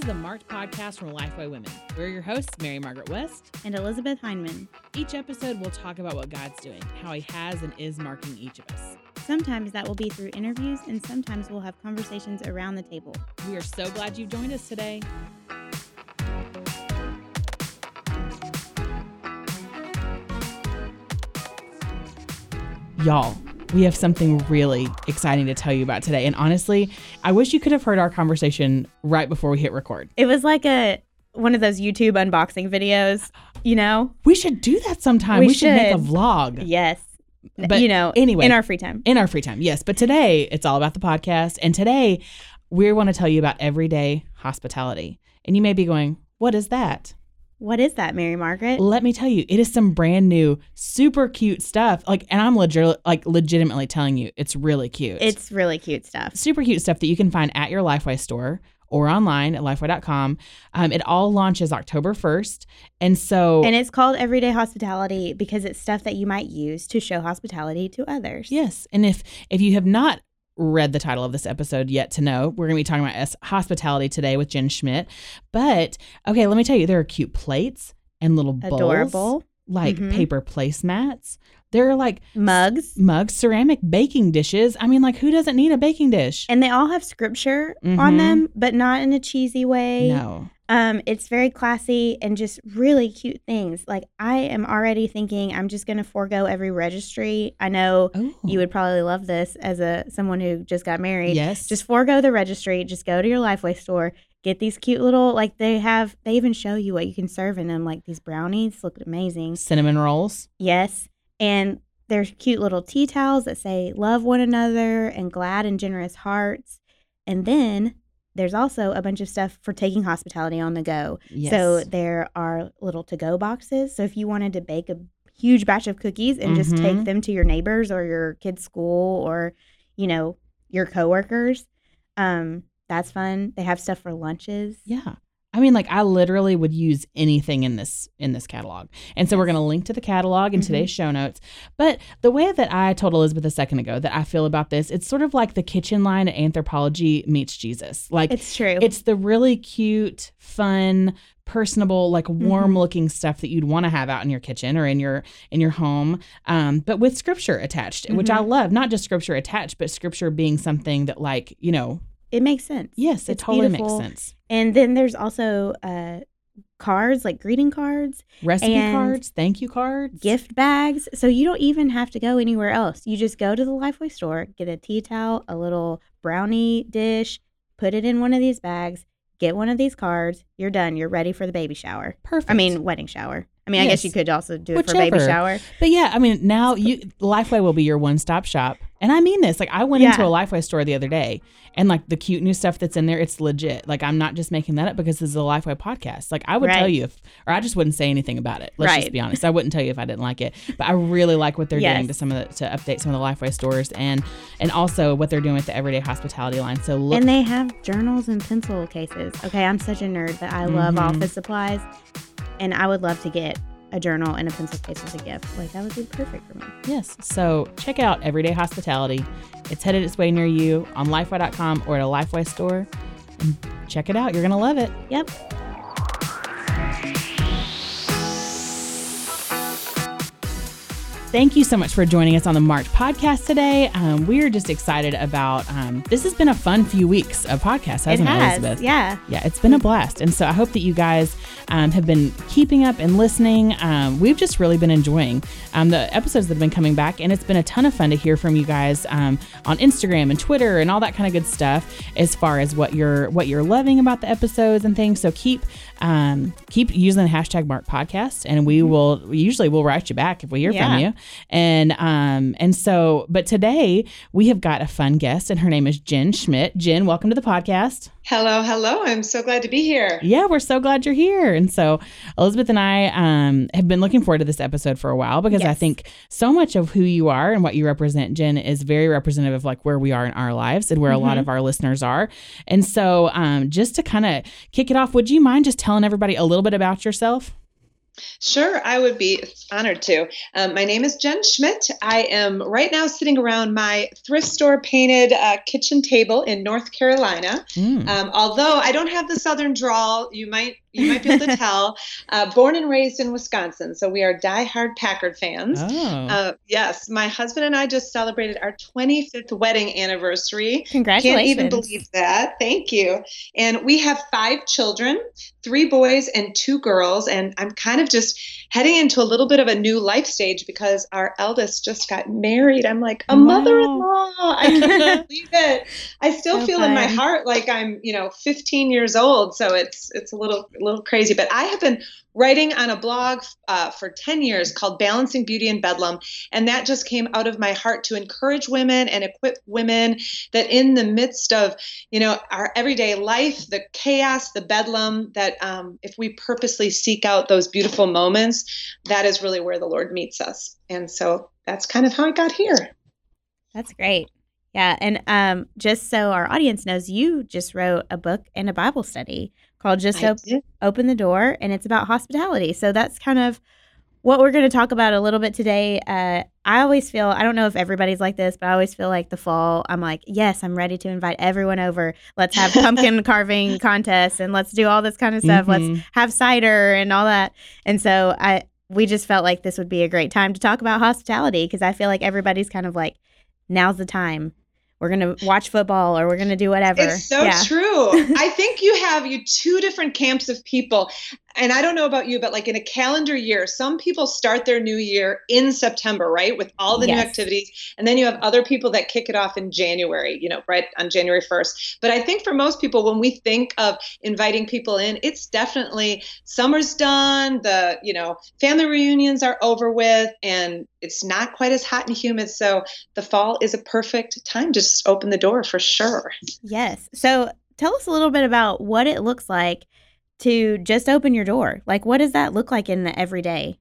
is the Marked podcast from Lifeway Women. We're your hosts, Mary Margaret West. and Elizabeth Hyndman. Each episode, we'll talk about what God's doing, how He has and is marking each of us. Sometimes that will be through interviews, and sometimes we'll have conversations around the table. We are so glad you've joined us today. Y'all, we have something really exciting to tell you about today. And honestly, I wish you could have heard our conversation right before we hit record. It was like a one of those YouTube unboxing videos, you know? We should do that sometime. We We, should. make a vlog. Yes. But you know, anyway. in our free time. in our free time. Yes, but today it's all about the podcast. And today we want to tell you about everyday hospitality. And you may be going, What is that? What is that, Mary Margaret? Let me tell you, it is some brand new, super cute stuff. Like, and I'm legit, like legitimately telling you, it's really cute. It's really cute stuff. super cute stuff that you can find at your Lifeway store or online at lifeway.com. Um, it all launches October 1st. And so, And it's called Everyday Hospitality because it's stuff that you might use to show hospitality to others. Yes, and if if you have not read the title of this episode yet to know, we're going to be talking about S- hospitality today with Jen Schmidt. But okay, let me tell you, there are cute plates and little bowls, Adorable. like Mhm. paper placemats. There are like Mugs. mugs, ceramic baking dishes. I mean, like who doesn't need a baking dish? And they all have scripture Mhm. on them, but not in a cheesy way. no, Um, it's very classy and just really cute things. Like I am already thinking I'm just gonna forego every registry. I know oh, you would probably love this as a someone who just got married. yes, Just forego the registry. Just go to your Lifeway store. Get these cute little like they have. They even show you what you can serve in them. Like these brownies look amazing. cinnamon rolls. Yes, and there's cute little tea towels that say "Love one another" and "Glad and generous hearts." And then there's also a bunch of stuff for taking hospitality on the go. Yes. So there are little to go boxes. So if you wanted to bake a huge batch of cookies and just Mhm. take them to your neighbors or your kid's school or, you know, your coworkers, um, that's fun. They have stuff for lunches. Yeah. I mean, like I literally would use anything in this in this catalog, and so we're going to link to the catalog in Mhm. today's show notes. But the way that I told Elizabeth a second ago that I feel about this, it's sort of like the kitchen line at Anthropologie meets Jesus. Like It's true. it's the really cute, fun, personable, like Mm-hmm. warm looking stuff that you'd want to have out in your kitchen or in your in your home, um, but with scripture attached, which I Mhm. love. Not just scripture attached, but scripture being something that, like you know, it makes sense. yes, it It's totally beautiful. makes sense. And then there's also uh, cards, like greeting cards, Recipe cards, thank you cards, gift bags. So you don't even have to go anywhere else. You just go to the Lifeway store, get a tea towel, a little brownie dish, put it in one of these bags, get one of these cards. You're done. You're ready for the baby shower. Perfect. I mean, wedding shower. I mean, I guess you could also do it for baby shower. but yeah, I mean, now you Lifeway will be your one stop shop, and I mean this. Like, I went into a Lifeway store the other day, and like the cute new stuff that's in there, it's legit. Like, I'm not just making that up because this is a Lifeway podcast. Like, I would tell you if, or I just wouldn't say anything about it. Let's just be honest. I wouldn't tell you if I didn't like it. But I really like what they're doing to some of the to update some of the Lifeway stores, and and also what they're doing with the everyday hospitality line. So look, And they have journals and pencil cases. Okay, I'm such a nerd, but I love Mhm. office supplies. And I would love to get a journal and a pencil case as a gift. Like, that would be perfect for me. Yes. So check out Everyday Hospitality. It's headed its way near you on lifeway.com or at a Lifeway store. And check it out. You're going to love it. Yep. Thank you so much for joining us on the Marked podcast today. Um, we are just excited about um, this. Has been a fun few weeks of podcasts, hasn't it, it has. Elizabeth? Yeah. Yeah, it's been a blast. And so I hope that you guys um, have been keeping up and listening. Um, we've just really been enjoying um, the episodes that have been coming back. And it's been a ton of fun to hear from you guys um, on Instagram and Twitter and all that kind of good stuff as far as what you're what you're loving about the episodes and things. So keep um, keep using the hashtag Marked Podcast, and we will usually we usually will write you back if we hear Yeah. from you. And um and so, but today we have got a fun guest, and her name is Jen Schmidt. Jen, welcome to the podcast. Hello, hello. I'm so glad to be here. Yeah, we're so glad you're here. And so Elizabeth and I um, have been looking forward to this episode for a while because I think so much of who you are and what you represent, Jen, is very representative of like where we are in our lives and where a lot Mhm. of our listeners are. And so um, just to kind of kick it off, would you mind just telling everybody a little bit about yourself? Sure, I would be honored to. Um, my name is Jen Schmidt. I am right now sitting around my thrift store painted uh, kitchen table in North Carolina. Mm. Um, although I don't have the southern drawl, you might you might be able to tell. Uh, born and raised in Wisconsin, so we are diehard Packer fans. Oh. Uh, yes, my husband and I just celebrated our 25th wedding anniversary. Congratulations! Can't even believe that. Thank you. And we have five children, three boys and two girls, and I'm kind of just heading into a little bit of a new life stage because our eldest just got married. I'm like a wow. mother-in-law. I can't believe it. I still so feel fun. in my heart like I'm, you know, 15 years old. So it's it's a little a little crazy. But I have been writing on a blog uh, for 10 years called Balancing Beauty and Bedlam. And that just came out of my heart to encourage women and equip women that in the midst of, you know, our everyday life, the chaos, the bedlam, that um, if we purposely seek out those beautiful moments, that is really where the Lord meets us. And so that's kind of how I got here. That's great. Yeah. And um, just so our audience knows, you just wrote a book and a Bible study called Just Op- Open the Door, and it's about hospitality. So that's kind of what we're going to talk about a little bit today. Uh, I always feel, I don't know if everybody's like this, but I always feel like the fall, I'm like, yes, I'm ready to invite everyone over. Let's have pumpkin carving contests and let's do all this kind of stuff. Mm-hmm. Let's have cider and all that. And so I, we just felt like this would be a great time to talk about hospitality because I feel like everybody's kind of like, now's the time we're gonna watch football or we're gonna do whatever. It's so yeah. true. I think you have you two different camps of people and I don't know about you, but like in a calendar year, some people start their new year in September, right? With all the yes. new activities. And then you have other people that kick it off in January, you know, right on January 1st. But I think for most people, when we think of inviting people in, it's definitely summer's done, the, you know, family reunions are over with, and it's not quite as hot and humid. So the fall is a perfect time to just open the door for sure. Yes. So tell us a little bit about what it looks like to just open your door? Like, what does that look like in the everyday?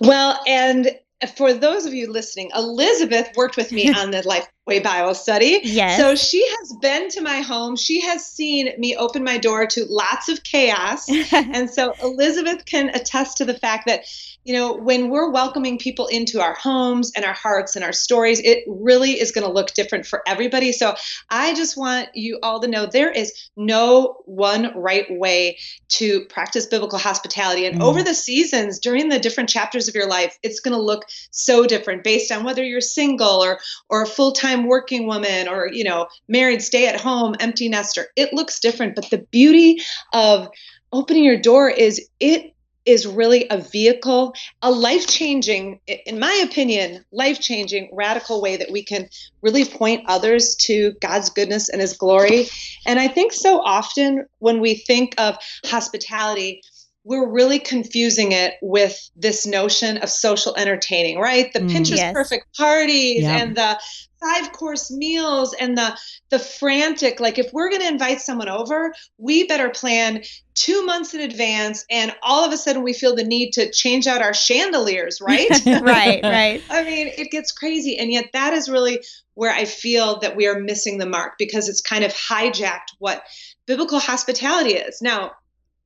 Well, and for those of you listening, Elizabeth worked with me on the Lifeway Bible study. Yes. So she has been to my home. She has seen me open my door to lots of chaos. and so Elizabeth can attest to the fact that you know, when we're welcoming people into our homes and our hearts and our stories, it really is going to look different for everybody. So I just want you all to know there is no one right way to practice biblical hospitality. And mm. over the seasons, during the different chapters of your life, it's going to look so different based on whether you're single or or a full-time working woman or, you know, married, stay at home, empty nester. It looks different, but the beauty of opening your door is it is really a vehicle, a life changing, in my opinion, life changing, radical way that we can really point others to God's goodness and His glory. And I think so often when we think of hospitality, we're really confusing it with this notion of social entertaining, right? The mm, Pinterest yes. perfect parties yeah. and the five course meals and the the frantic like if we're going to invite someone over we better plan two months in advance and all of a sudden we feel the need to change out our chandeliers right right right i mean it gets crazy and yet that is really where i feel that we are missing the mark because it's kind of hijacked what biblical hospitality is now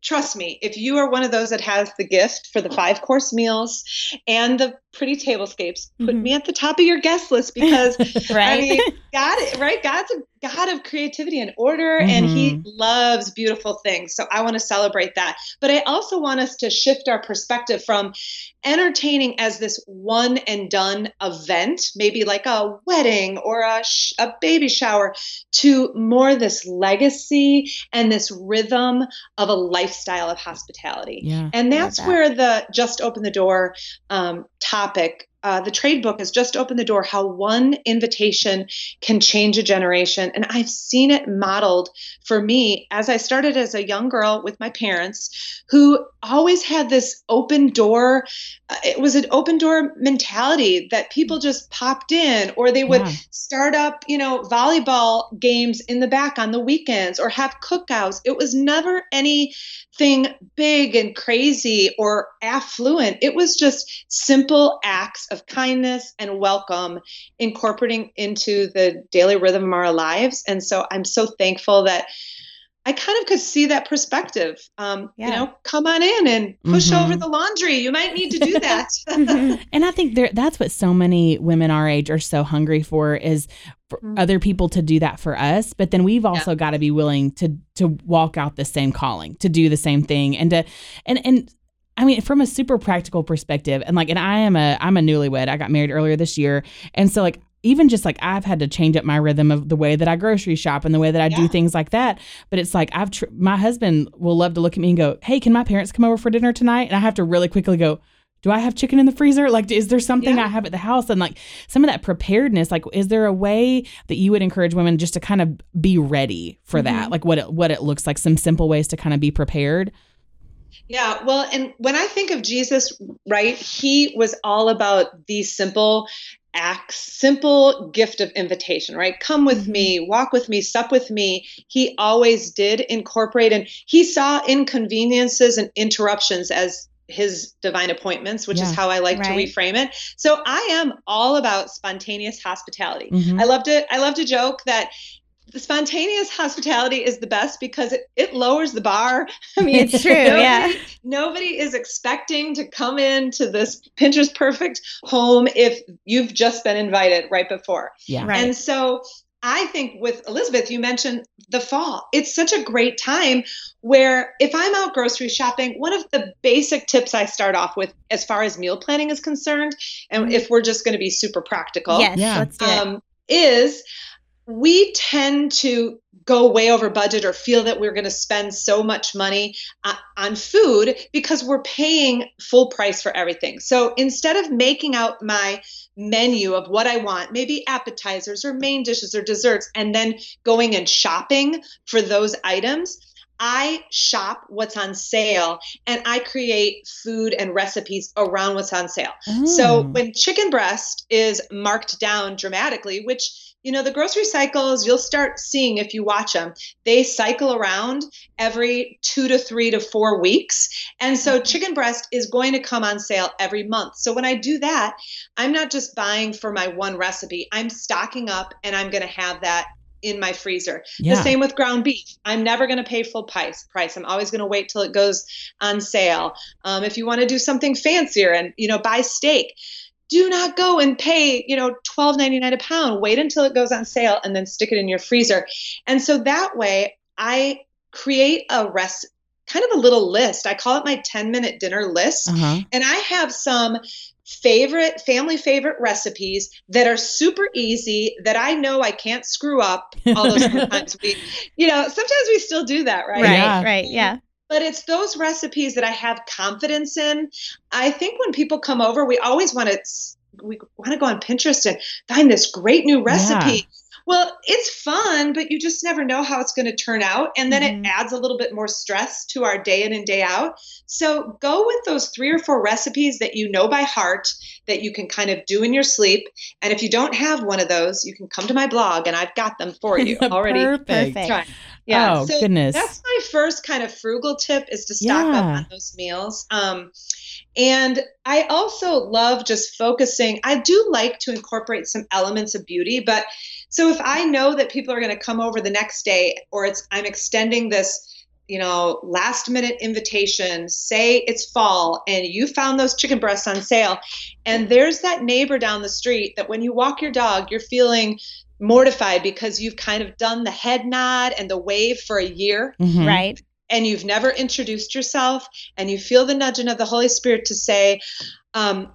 trust me, if you are one of those that has the gift for the five course meals and the pretty tablescapes, put mm-hmm. me at the top of your guest list because right? I mean, God, right? God's a God of creativity and order, mm-hmm. and He loves beautiful things. So I want to celebrate that. But I also want us to shift our perspective from entertaining as this one and done event, maybe like a wedding or a, sh- a baby shower, to more this legacy and this rhythm of a lifestyle of hospitality. Yeah, and that's that. where the just open the door um, topic uh, the trade book has just opened the door how one invitation can change a generation. And I've seen it modeled for me as I started as a young girl with my parents who always had this open door. Uh, it was an open door mentality that people just popped in, or they would yeah. start up, you know, volleyball games in the back on the weekends or have cookouts. It was never anything big and crazy or affluent. It was just simple acts of kindness and welcome incorporating into the daily rhythm of our lives. And so I'm so thankful that I kind of could see that perspective. Um, Yeah. You know, come on in and push Mhm. over the laundry. You might need to do that. And I think there, that's what so many women our age are so hungry for is for Mhm. other people to do that for us. But then we've also got to be willing to to walk out the same calling, to do the same thing, and to and and. I mean, from a super practical perspective, and like, and I am a I'm a newlywed. I got married earlier this year, and so like even just like I've had to change up my rhythm of the way that I grocery shop and the way that I do things like that. But it's like I've tr- my husband will love to look at me and go, "Hey, can my parents come over for dinner tonight?" And I have to really quickly go, do I have chicken in the freezer? Like, is there something Yeah. I have at the house? And like some of that preparedness, like, is there a way that you would encourage women just to kind of be ready for that? Mhm. Like what it, what it looks like, some simple ways to kind of be prepared. Yeah, well, and when I think of Jesus, right, he was all about these simple acts, simple gift of invitation, right? Come with me, walk with me, sup with me. He always did incorporate, and he saw inconveniences and interruptions as his divine appointments, which is how I like to reframe it. So I am all about spontaneous hospitality. Mhm. I love to I love to joke that spontaneous hospitality is the best because it, it lowers the bar. I mean, It's true, yeah. nobody- Nobody is expecting to come into this Pinterest perfect home if you've just been invited right before. Yeah. Right. And so I think with Elizabeth, you mentioned the fall. It's such a great time where if I'm out grocery shopping, one of the basic tips I start off with as far as meal planning is concerned, and if we're just going to be super practical, yes, Yeah. let's um, is we tend to go way over budget or feel that we're going to spend so much money uh, on food because we're paying full price for everything. So instead of making out my menu of what I want, maybe appetizers or main dishes or desserts, and then going and shopping for those items, I shop what's on sale and I create food and recipes around what's on sale. So Oh. when chicken breast is marked down dramatically, which you know the grocery cycles you'll start seeing if you watch them they cycle around every two to three to four weeks and so chicken breast is going to come on sale every month so when i do that i'm not just buying for my one recipe i'm stocking up and i'm going to have that in my freezer yeah. the same with ground beef. I'm never going to pay full price. Price. I'm always going to wait till it goes on sale. Um, if you want to do something fancier and you know buy steak, do not go and pay you know twelve ninety nine a pound. Wait until it goes on sale and then stick it in your freezer. And so that way, I create a rest kind of a little list. I call it my 10 minute dinner list. Uh-huh. And I have some favorite family favorite recipes that are super easy that I know I can't screw up. All Although sometimes we, you know, sometimes we still do that, right? right, Yeah. right, yeah. But it's those recipes that I have confidence in. I think when people come over, we always want to we want to go on Pinterest and find this great new recipe. Well, it's fun, but you just never know how it's going to turn out. And then Mhm. it adds a little bit more stress to our day in and day out. So go with those three or four recipes that you know by heart that you can kind of do in your sleep. And if you don't have one of those, you can come to my blog and I've got them for you already. Perfect. Perfect. Yeah. Oh, so goodness. That's my first kind of frugal tip is to stock up on those meals. Um, and I also love just focusing. I do like to incorporate some elements of beauty, but so if I know that people are going to come over the next day, or it's I'm extending this, you know, last minute invitation. Say it's fall and you found those chicken breasts on sale, and there's that neighbor down the street that when you walk your dog, you're feeling mortified because you've kind of done the head nod and the wave for a year Mhm. Right. and you've never introduced yourself and you feel the nudging of the Holy Spirit to say, um,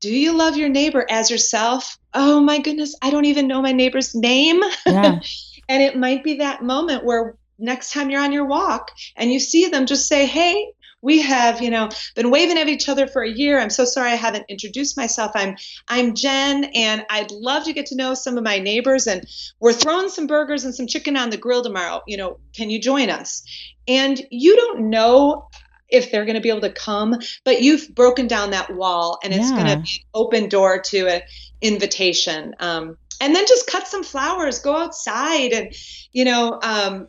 do you love your neighbor as yourself? Oh my goodness, I don't even know my neighbor's name. Yeah. and it might be that moment where next time you're on your walk and you see them, just say, hey, we have, you know, been waving at each other for a year. I'm so sorry I haven't introduced myself. I'm I'm Jen and I'd love to get to know some of my neighbors and we're throwing some burgers and some chicken on the grill tomorrow. You know, can you join us? And you don't know if they're going to be able to come, but you've broken down that wall and it's going to be an open door to an invitation. Um, and then just cut some flowers, go outside and, you know, um,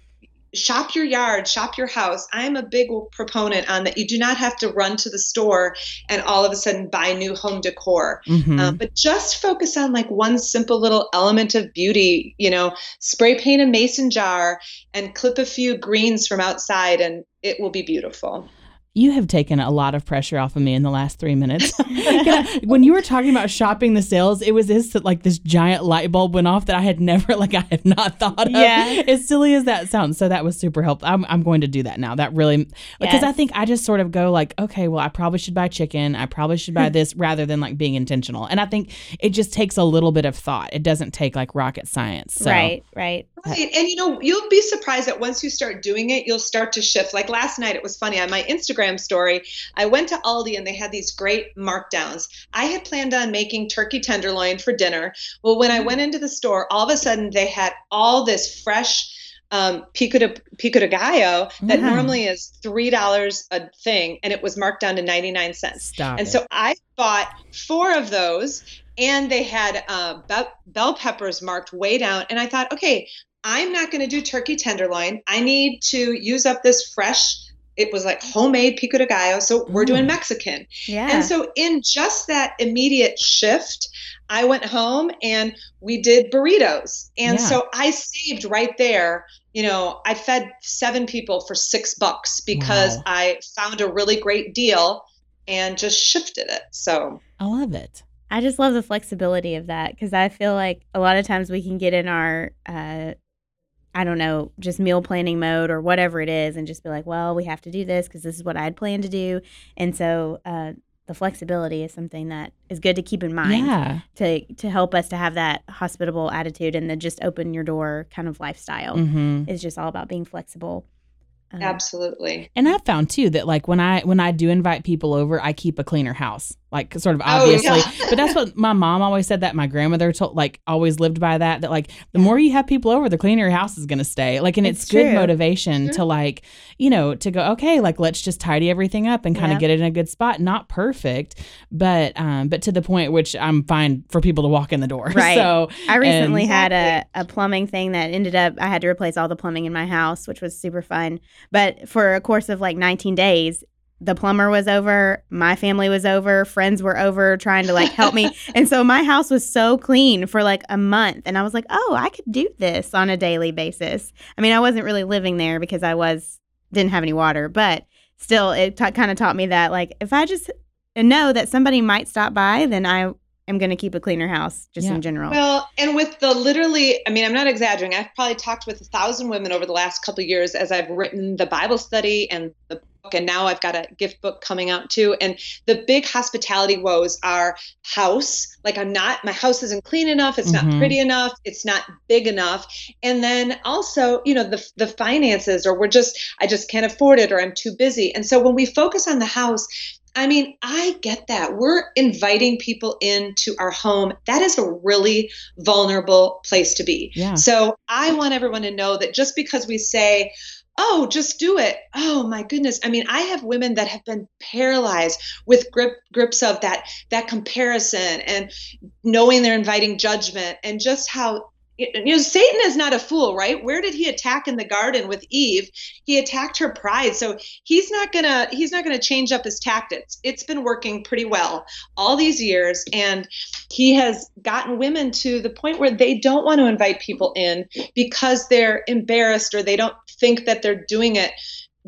shop your yard, shop your house. I'm a big proponent on that. You do not have to run to the store and all of a sudden buy new home decor, mm-hmm. um, but just focus on like one simple little element of beauty. You know, spray paint a mason jar and clip a few greens from outside, and it will be beautiful you have taken a lot of pressure off of me in the last three minutes. when you were talking about shopping the sales, it was this like this giant light bulb went off that I had never like I had not thought of. Yeah. As silly as that sounds. So that was super helpful. I'm, I'm going to do that now. That really because yes. I think I just sort of go like, okay, well, I probably should buy chicken. I probably should buy this rather than like being intentional. And I think it just takes a little bit of thought. It doesn't take like rocket science. So. Right, right. Right. And you know, you'll be surprised that once you start doing it, you'll start to shift. Like last night, it was funny on my Instagram story. I went to Aldi and they had these great markdowns. I had planned on making turkey tenderloin for dinner. Well, when I went into the store, all of a sudden they had all this fresh um, pico de pico de gallo that mm. normally is three dollars a thing, and it was marked down to ninety nine cents. Stop and it. so I bought four of those, and they had uh, bell, bell peppers marked way down. And I thought, okay, I'm not going to do turkey tenderloin. I need to use up this fresh. It was like homemade pico de gallo, so we're mm. doing Mexican. Yeah. And so in just that immediate shift, I went home and we did burritos. And yeah. so I saved right there. You know, I fed seven people for six bucks because wow. I found a really great deal and just shifted it. So I love it. I just love the flexibility of that because I feel like a lot of times we can get in our, uh, I don't know, just meal planning mode or whatever it is and just be like, well, we have to do this because this is what I had planned to do. And so uh, the flexibility is something that is good to keep in mind yeah. to, to help us to have that hospitable attitude and the just open your door kind of lifestyle. Mm-hmm. It's just all about being flexible. Um, Absolutely. And I've found too that like when I when I do invite people over, I keep a cleaner house like sort of obviously. Oh, yeah. but that's what my mom always said that my grandmother told like always lived by that that like the more you have people over, the cleaner your house is going to stay. Like and it's, it's good motivation to like, you know, to go okay, like let's just tidy everything up and kind of yeah. get it in a good spot. Not perfect, but um but to the point which I'm fine for people to walk in the door. Right. So I recently and, had a, a plumbing thing that ended up I had to replace all the plumbing in my house, which was super fun. But for a course of like 19 days, the plumber was over, my family was over, friends were over trying to like help me. and so my house was so clean for like a month. And I was like, oh, I could do this on a daily basis. I mean, I wasn't really living there because I was, didn't have any water, but still, it t- kind of taught me that like if I just know that somebody might stop by, then I am going to keep a cleaner house just yeah. in general. Well, and with the literally, I mean, I'm not exaggerating. I've probably talked with a thousand women over the last couple years as I've written the Bible study and the and now I've got a gift book coming out too. And the big hospitality woes are house. Like I'm not, my house isn't clean enough. It's mm-hmm. not pretty enough. It's not big enough. And then also, you know, the the finances, or we're just, I just can't afford it, or I'm too busy. And so when we focus on the house, I mean, I get that. We're inviting people into our home. That is a really vulnerable place to be. Yeah. So I want everyone to know that just because we say, oh just do it. Oh my goodness. I mean i have women that have been paralyzed with grip grips of that that comparison and knowing they're inviting judgment and just how you know satan is not a fool right? Where did he attack in the garden with eve? He attacked her pride. So he's not gonna he's not gonna change up his tactics. It's been working pretty well all these years and he has gotten women to the point where they don't want to invite people in because they're embarrassed or they don't think that they're doing it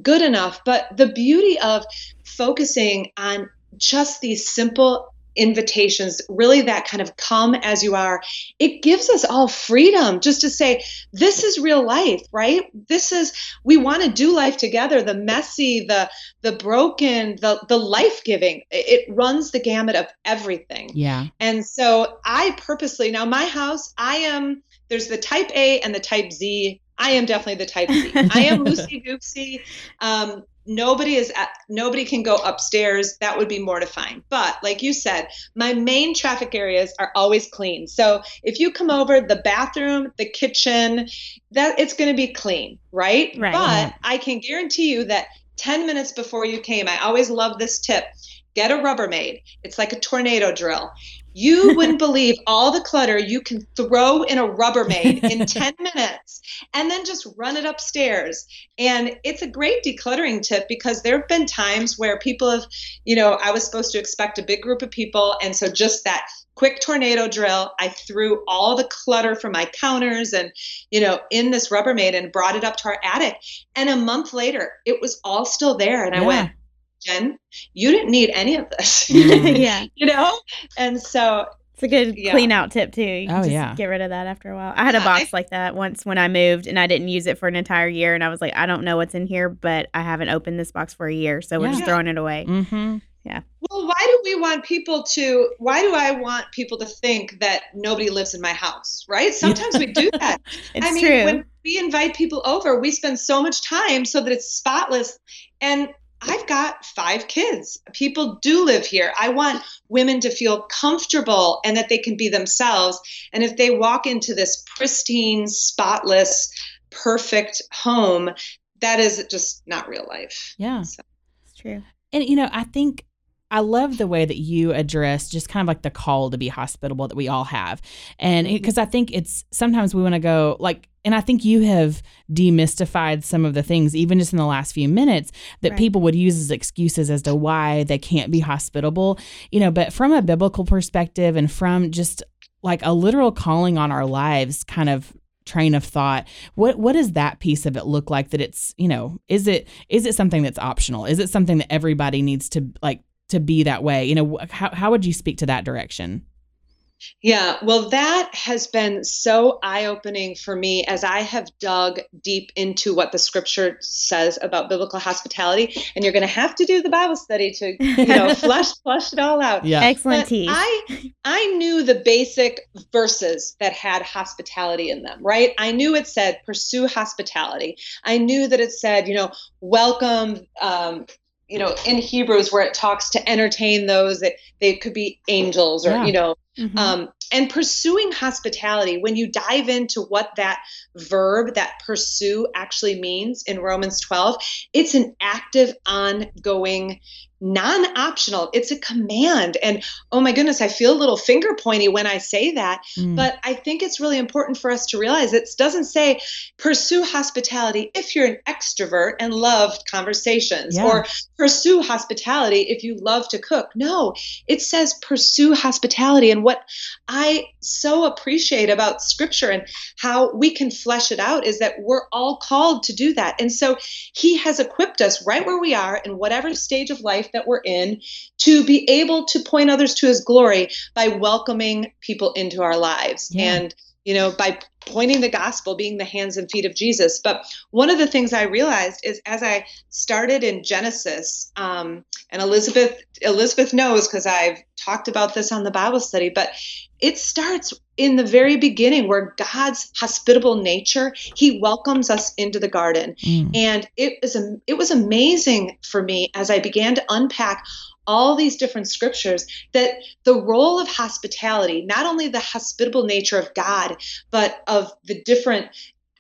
good enough. But the beauty of focusing on just these simple invitations, really that kind of come as you are, it gives us all freedom just to say, this is real life, right? This is we want to do life together, the messy, the the broken, the the life-giving. It runs the gamut of everything. Yeah. And so I purposely now my house, I am there's the type A and the type Z I am definitely the type Z. I am loosey goosey. Um, nobody is at, nobody can go upstairs. That would be mortifying. But like you said my main traffic areas are always clean. So if you come over the bathroom the kitchen that it's going to be clean right, right. But i can guarantee you that 10 minutes before you came i always love this tip get a rubbermaid. It's like a tornado drill You wouldn't believe all the clutter you can throw in a Rubbermaid in 10 minutes and then just run it upstairs. And it's a great decluttering tip because there have been times where people have, you know, I was supposed to expect a big group of people. And so just that quick tornado drill, I threw all the clutter from my counters and, you know, in this Rubbermaid and brought it up to our attic. And a month later, it was all still there. And I went, Jen, you didn't need any of this. Mm. yeah. You know? And so it's a good yeah. clean out tip too. You oh yeah. Get rid of that after a while. I had a box I, like that once when I moved and I didn't use it for an entire year and I was like, I don't know what's in here, but I haven't opened this box for a year. So yeah. we're just throwing it away. Mm-hmm. Yeah. Well, why do we want people to, why do I want people to think that nobody lives in my house, right? Sometimes we do that. it's I mean, true. when we invite people over, we spend so much time so that it's spotless. And I've got five kids. People do live here. I want women to feel comfortable and that they can be themselves. And if they walk into this pristine, spotless, perfect home, that is just not real life. Yeah. So. It's true. And, you know, I think I love the way that you address just kind of like the call to be hospitable that we all have. And because mm-hmm. I think it's sometimes we want to go like, and I think you have demystified some of the things, even just in the last few minutes, that right. people would use as excuses as to why they can't be hospitable, you know, but from a biblical perspective and from just like a literal calling on our lives kind of train of thought what what does that piece of it look like that it's you know is it is it something that's optional is it something that everybody needs to like to be that way you know how, how would you speak to that direction yeah, well, that has been so eye opening for me as I have dug deep into what the scripture says about biblical hospitality. And you're going to have to do the Bible study to, you know, flush flush it all out. Yeah, excellent. Tease. I I knew the basic verses that had hospitality in them, right? I knew it said pursue hospitality. I knew that it said, you know, welcome. Um, you know, in Hebrews where it talks to entertain those that they could be angels or, yeah. you know, mm-hmm. um, and pursuing hospitality, when you dive into what that verb, that pursue actually means in Romans 12, it's an active, ongoing non optional. It's a command. And oh my goodness, I feel a little finger pointy when I say that. Mm. But I think it's really important for us to realize it doesn't say pursue hospitality if you're an extrovert and love conversations yeah. or pursue hospitality if you love to cook. No, it says pursue hospitality. And what I so appreciate about scripture and how we can flesh it out is that we're all called to do that. And so he has equipped us right where we are in whatever stage of life that we're in to be able to point others to his glory by welcoming people into our lives. Yeah. And you know, by pointing the gospel, being the hands and feet of Jesus. But one of the things I realized is as I started in Genesis, um, and Elizabeth Elizabeth knows because I've talked about this on the Bible study, but it starts in the very beginning where God's hospitable nature, he welcomes us into the garden. Mm. And it was it was amazing for me as I began to unpack all these different scriptures that the role of hospitality, not only the hospitable nature of God, but of the different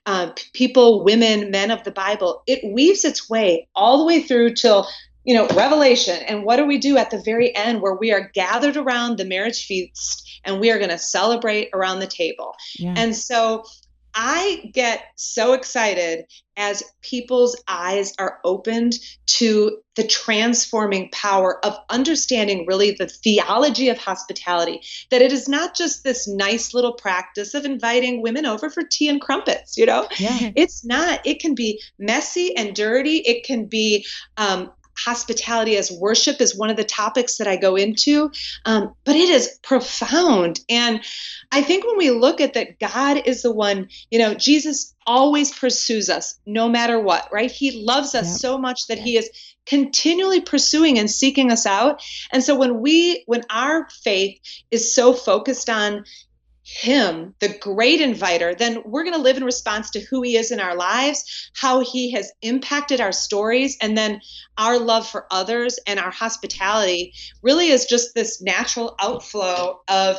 uh, people, women, men of the Bible, it weaves its way all the way through till you know revelation and what do we do at the very end where we are gathered around the marriage feast and we are going to celebrate around the table yeah. and so I get so excited as people's eyes are opened to the transforming power of understanding really the theology of hospitality. That it is not just this nice little practice of inviting women over for tea and crumpets, you know? Yeah. It's not. It can be messy and dirty. It can be um, hospitality as worship is one of the topics that I go into, um, but it is profound. And I think when we look at that, God is the one, you know, Jesus always pursues us no matter what, right? He loves us so much that he is continually pursuing and seeking us out. And so when we, when our faith is so focused on, him, the great inviter, then we're going to live in response to who he is in our lives, how he has impacted our stories, and then our love for others and our hospitality really is just this natural outflow of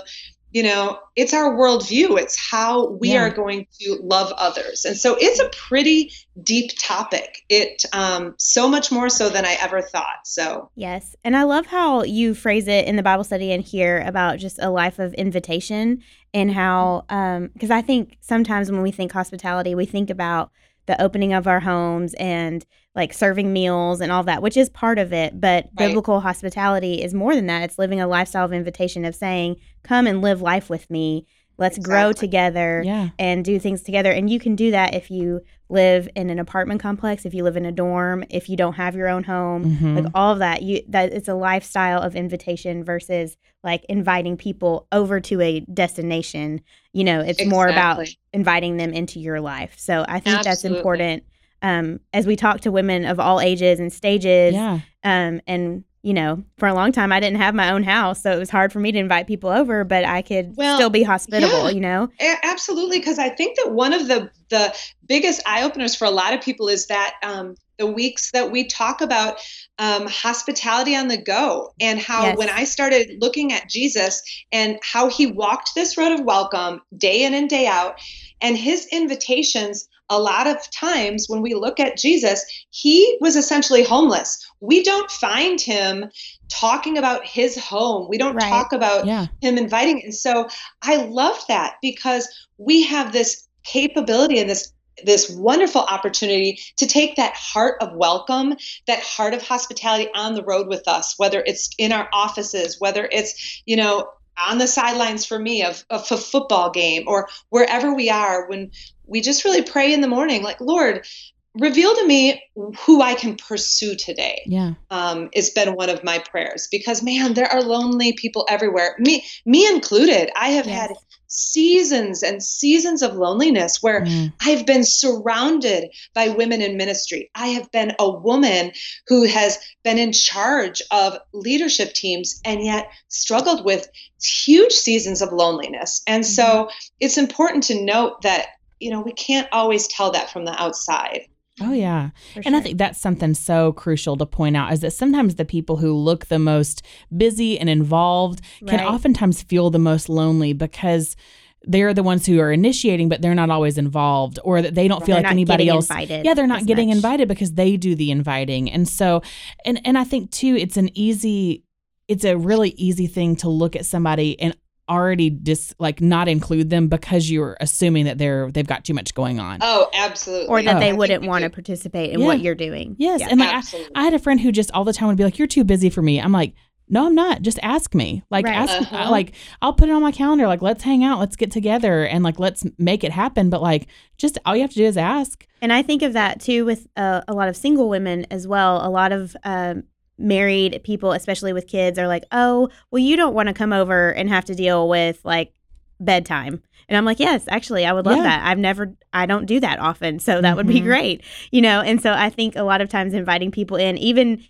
you know, it's our worldview. It's how we Yeah. are going to love others. And so it's a pretty deep topic. It um, so much more so than I ever thought. So Yes. And I love how you phrase it in the Bible study and here about just a life of invitation and how, because I think sometimes when we think hospitality, we think about the opening of our homes and like serving meals and all that, which is part of it. But Right. biblical hospitality is more than that. It's living a lifestyle of invitation of saying, come and live life with me. Let's grow together Yeah. and do things together. And you can do that if you live in an apartment complex, if you live in a dorm, if you don't have your own home, Mhm. like all of that. You that it's a lifestyle of invitation versus like inviting people over to a destination. You know, it's more about inviting them into your life. So I think that's important. Um, as we talk to women of all ages and stages, yeah. um, and you know, for a long time I didn't have my own house, so it was hard for me to invite people over, but I could Well, still be hospitable. yeah. You know, Absolutely, because I think that one of the the biggest eye openers for a lot of people is that um, the weeks that we talk about um, hospitality on the go, and how Yes. when I started looking at Jesus and how he walked this road of welcome day in and day out, and his invitations. A lot of times when we look at Jesus, he was essentially homeless. We don't find him talking about his home. We don't Right. talk about Yeah. him inviting and so i love that because we have this capability and this this wonderful opportunity to take that heart of welcome that heart of hospitality on the road with us whether it's in our offices whether it's you know on the sidelines for me of, of a football game or wherever we are when we just really pray in the morning like lord reveal to me who i can pursue today Yeah. um, it's been one of my prayers because man there are lonely people everywhere me me included i have had Yes. Seasons and seasons of loneliness where Mm. i've been surrounded by women in ministry. I have been a woman who has been in charge of leadership teams and yet struggled with huge seasons of loneliness. And so it's important to note that you know we can't always tell that from the outside Oh yeah. for And I think that's something so crucial to point out is that sometimes the people who look the most busy and involved can oftentimes feel the most lonely because they're the ones who are initiating, but they're not always involved, or that they don't feel They're like not anybody else. invited Yeah, they're not getting much. invited because they do the inviting, and so, and and I think too, it's an easy, it's a really easy thing to look at somebody and already dis like not include them because you're assuming that they're they've got too much going on. oh absolutely or that Oh. they wouldn't want to participate in Yeah. what you're doing. yes, Yeah. and like I, Absolutely. I had a friend who just all the time would be like, "You're too busy for me." I'm like, "No, I'm not. Just ask me. Like, Right. ask. Uh-huh. Like, I'll put it on my calendar. Like, let's hang out. Let's get together, and like, let's make it happen. But like, just all you have to do is ask. And I think of that too with uh, a lot of single women as well. A lot of um, married people, especially with kids, are like, oh, well, you don't want to come over and have to deal with like bedtime. And I'm like, yes, actually, I would love Yeah. that. I've never, I don't do that often. So that would be Mhm. great, you know? And so I think a lot of times inviting people in, even,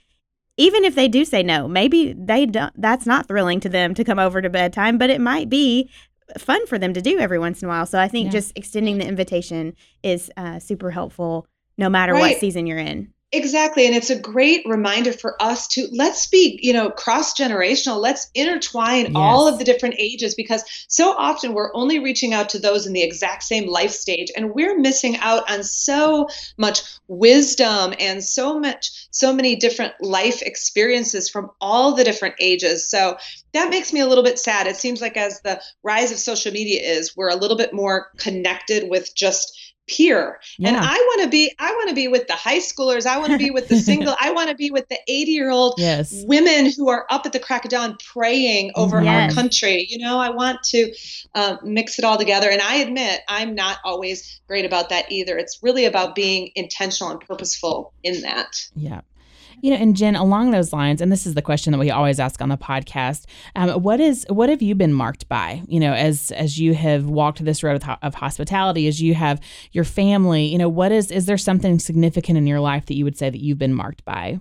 even if they do say no, maybe they don't, that's not thrilling to them to come over to bedtime, but it might be fun for them to do every once in a while. So I think Yeah. just extending the invitation is uh, super helpful no matter Right. what season you're in. Exactly. And it's a great reminder for us to let's be, you know, cross generational. Let's intertwine all of the different ages because so often we're only reaching out to those in the exact same life stage and we're missing out on so much wisdom and so much, so many different life experiences from all the different ages. So that makes me a little bit sad. It seems like as the rise of social media is, we're a little bit more connected with just peer and i want to be i want to be with the high schoolers. I want to be with the single i want to be with the 80 year old Yes. women who are up at the crack of dawn praying over Yes. our country. You know i want to uh, mix it all together. And i admit i'm not always great about that either. It's really about being intentional and purposeful in that. Yeah. You know, and Jen, along those lines, and this is the question that we always ask on the podcast: um, What is what have you been marked by? You know, as as you have walked this road of, of hospitality, as you have your family. You know, what is is there something significant in your life that you would say that you've been marked by?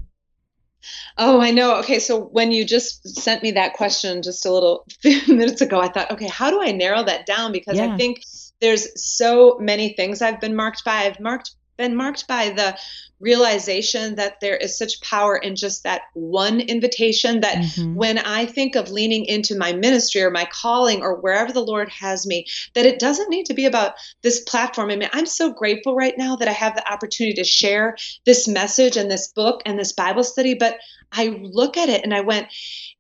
Oh, I know. Okay, so when you just sent me that question just a little few minutes ago, I thought, okay, how do I narrow that down? Because Yeah. I think there's so many things I've been marked by. I've marked been marked by the realization that there is such power in just that one invitation that mm-hmm. when I think of leaning into my ministry or my calling or wherever the Lord has me, that it doesn't need to be about this platform. I mean, I'm so grateful right now that I have the opportunity to share this message and this book and this Bible study, but I look at it and I went,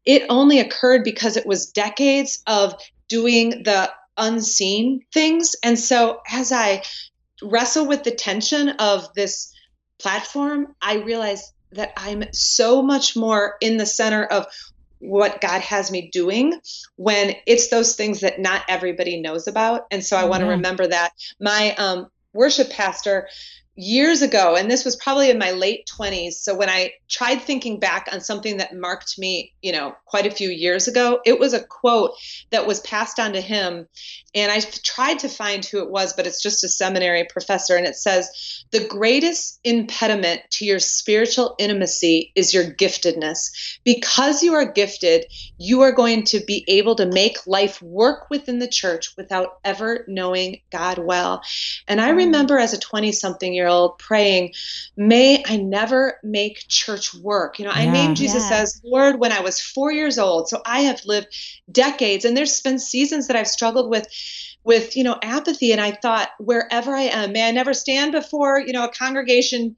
it only occurred because it was decades of doing the unseen things. And so as I wrestle with the tension of this platform, I realize that I'm so much more in the center of what God has me doing when it's those things that not everybody knows about. And so I want to mm-hmm. remember that. My um, worship pastor years ago, and this was probably in my late 20s. So when I tried thinking back on something that marked me, you know, quite a few years ago, it was a quote that was passed on to him. And I tried to find who it was, but it's just a seminary professor. And it says, The greatest impediment to your spiritual intimacy is your giftedness. Because you are gifted, you are going to be able to make life work within the church without ever knowing God well. And I mm. remember as a 20 something year old praying, May I never make church work. You know, I named Jesus yeah. as Lord when I was four years old. So I have lived decades, and there's been seasons that I've struggled with with you know apathy and i thought wherever i am may i never stand before you know a congregation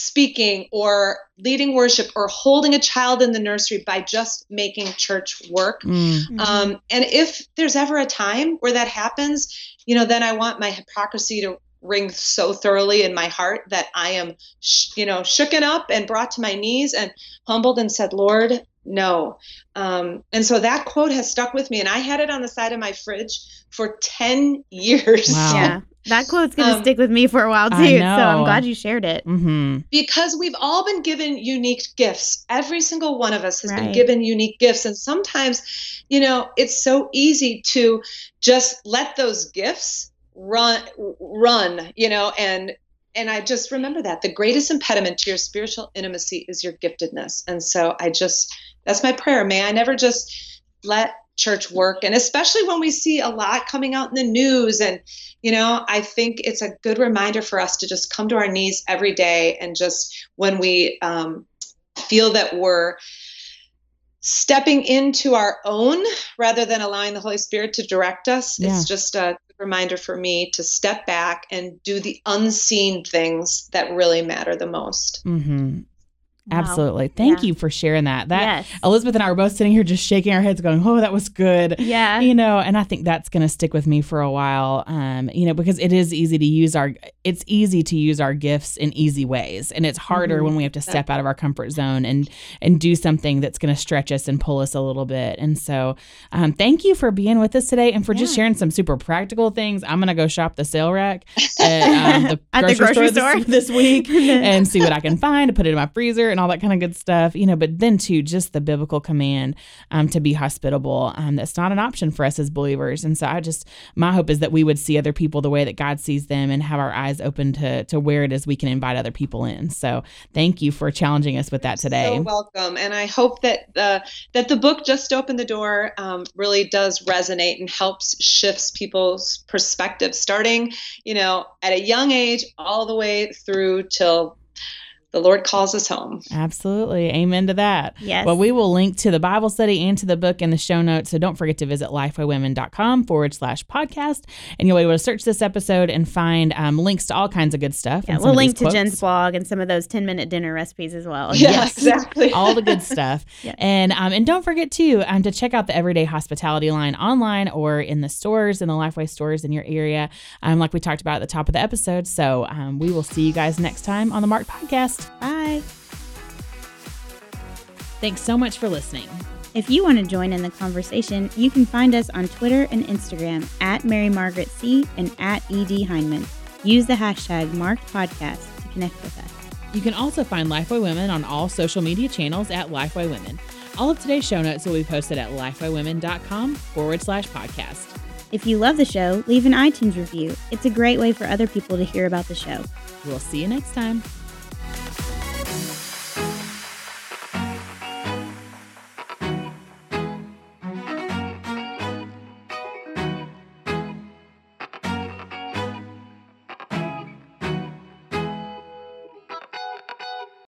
speaking or leading worship or holding a child in the nursery by just making church work. Mm. Um, and if there's ever a time where that happens, you know, then I want my hypocrisy to ring so thoroughly in my heart that I am, sh- you know, shooken up and brought to my knees and humbled and said, Lord, no. Um, and so that quote has stuck with me, and I had it on the side of my fridge for 10 years. Wow. Yeah. That quote's going to um, stick with me for a while too. So I'm glad you shared it. Mm-hmm. Because we've all been given unique gifts. Every single one of us has right. been given unique gifts. And sometimes, you know, it's so easy to just let those gifts run run you know and and i just remember that. The greatest impediment to your spiritual intimacy is your giftedness. And so i just that's my prayer. May i never just let church work. And especially when we see a lot coming out in the news and you know i think it's a good reminder for us to just come to our knees every day and just when we um, feel that we're stepping into our own rather than allowing the holy spirit to direct us yeah. it's just a reminder for me to step back and do the unseen things that really matter the most. Mm-hmm. Absolutely. Thank yeah. you for sharing that. That yes. Elizabeth and I were both sitting here just shaking our heads going, "Oh, that was good." Yeah. You know, and I think that's going to stick with me for a while. Um, you know, because it is easy to use our it's easy to use our gifts in easy ways, and it's harder mm-hmm. when we have to step out of our comfort zone and and do something that's going to stretch us and pull us a little bit. And so, um, thank you for being with us today and for yeah. just sharing some super practical things. I'm going to go shop the sale rack at, um, the, at grocery the grocery store, store, this, this week and see what I can find to put it in my freezer and all that kind of good stuff, you know, but then too, just the biblical command um, to be hospitable. Um, that's not an option for us as believers. And so I just, my hope is that we would see other people the way that God sees them and have our eyes open to, to where it is we can invite other people in. So thank you for challenging us with that today. So welcome. And I hope that the, that the book just opened the door um, really does resonate and helps shifts people's perspective starting, you know, at a young age all the way through till the Lord calls us home. Absolutely. Amen to that. Yes. Well, we will link to the Bible study and to the book in the show notes. So don't forget to visit lifewaywomen.com forward slash podcast. And you'll be able to search this episode and find um, links to all kinds of good stuff. Yeah, we'll link to quotes. Jen's blog and some of those 10 minute dinner recipes as well. Yeah, yes. exactly. all the good stuff. yeah. And um, and don't forget too um, to check out the Everyday Hospitality line online or in the stores, in the Lifeway stores in your area, um, like we talked about at the top of the episode. So um, we will see you guys next time on the Marked Podcast. Bye. Thanks so much for listening. If you want to join in the conversation, you can find us on Twitter and Instagram at Mary Margaret C and at ED Hyndman. Use the hashtag Marked Podcast to connect with us. You can also find Lifeway Women on all social media channels at Lifeway Women. All of today's show notes will be posted at lifewaywomen.com forward slash podcast. If you love the show, leave an iTunes review. It's a great way for other people to hear about the show. We'll see you next time. Thank you.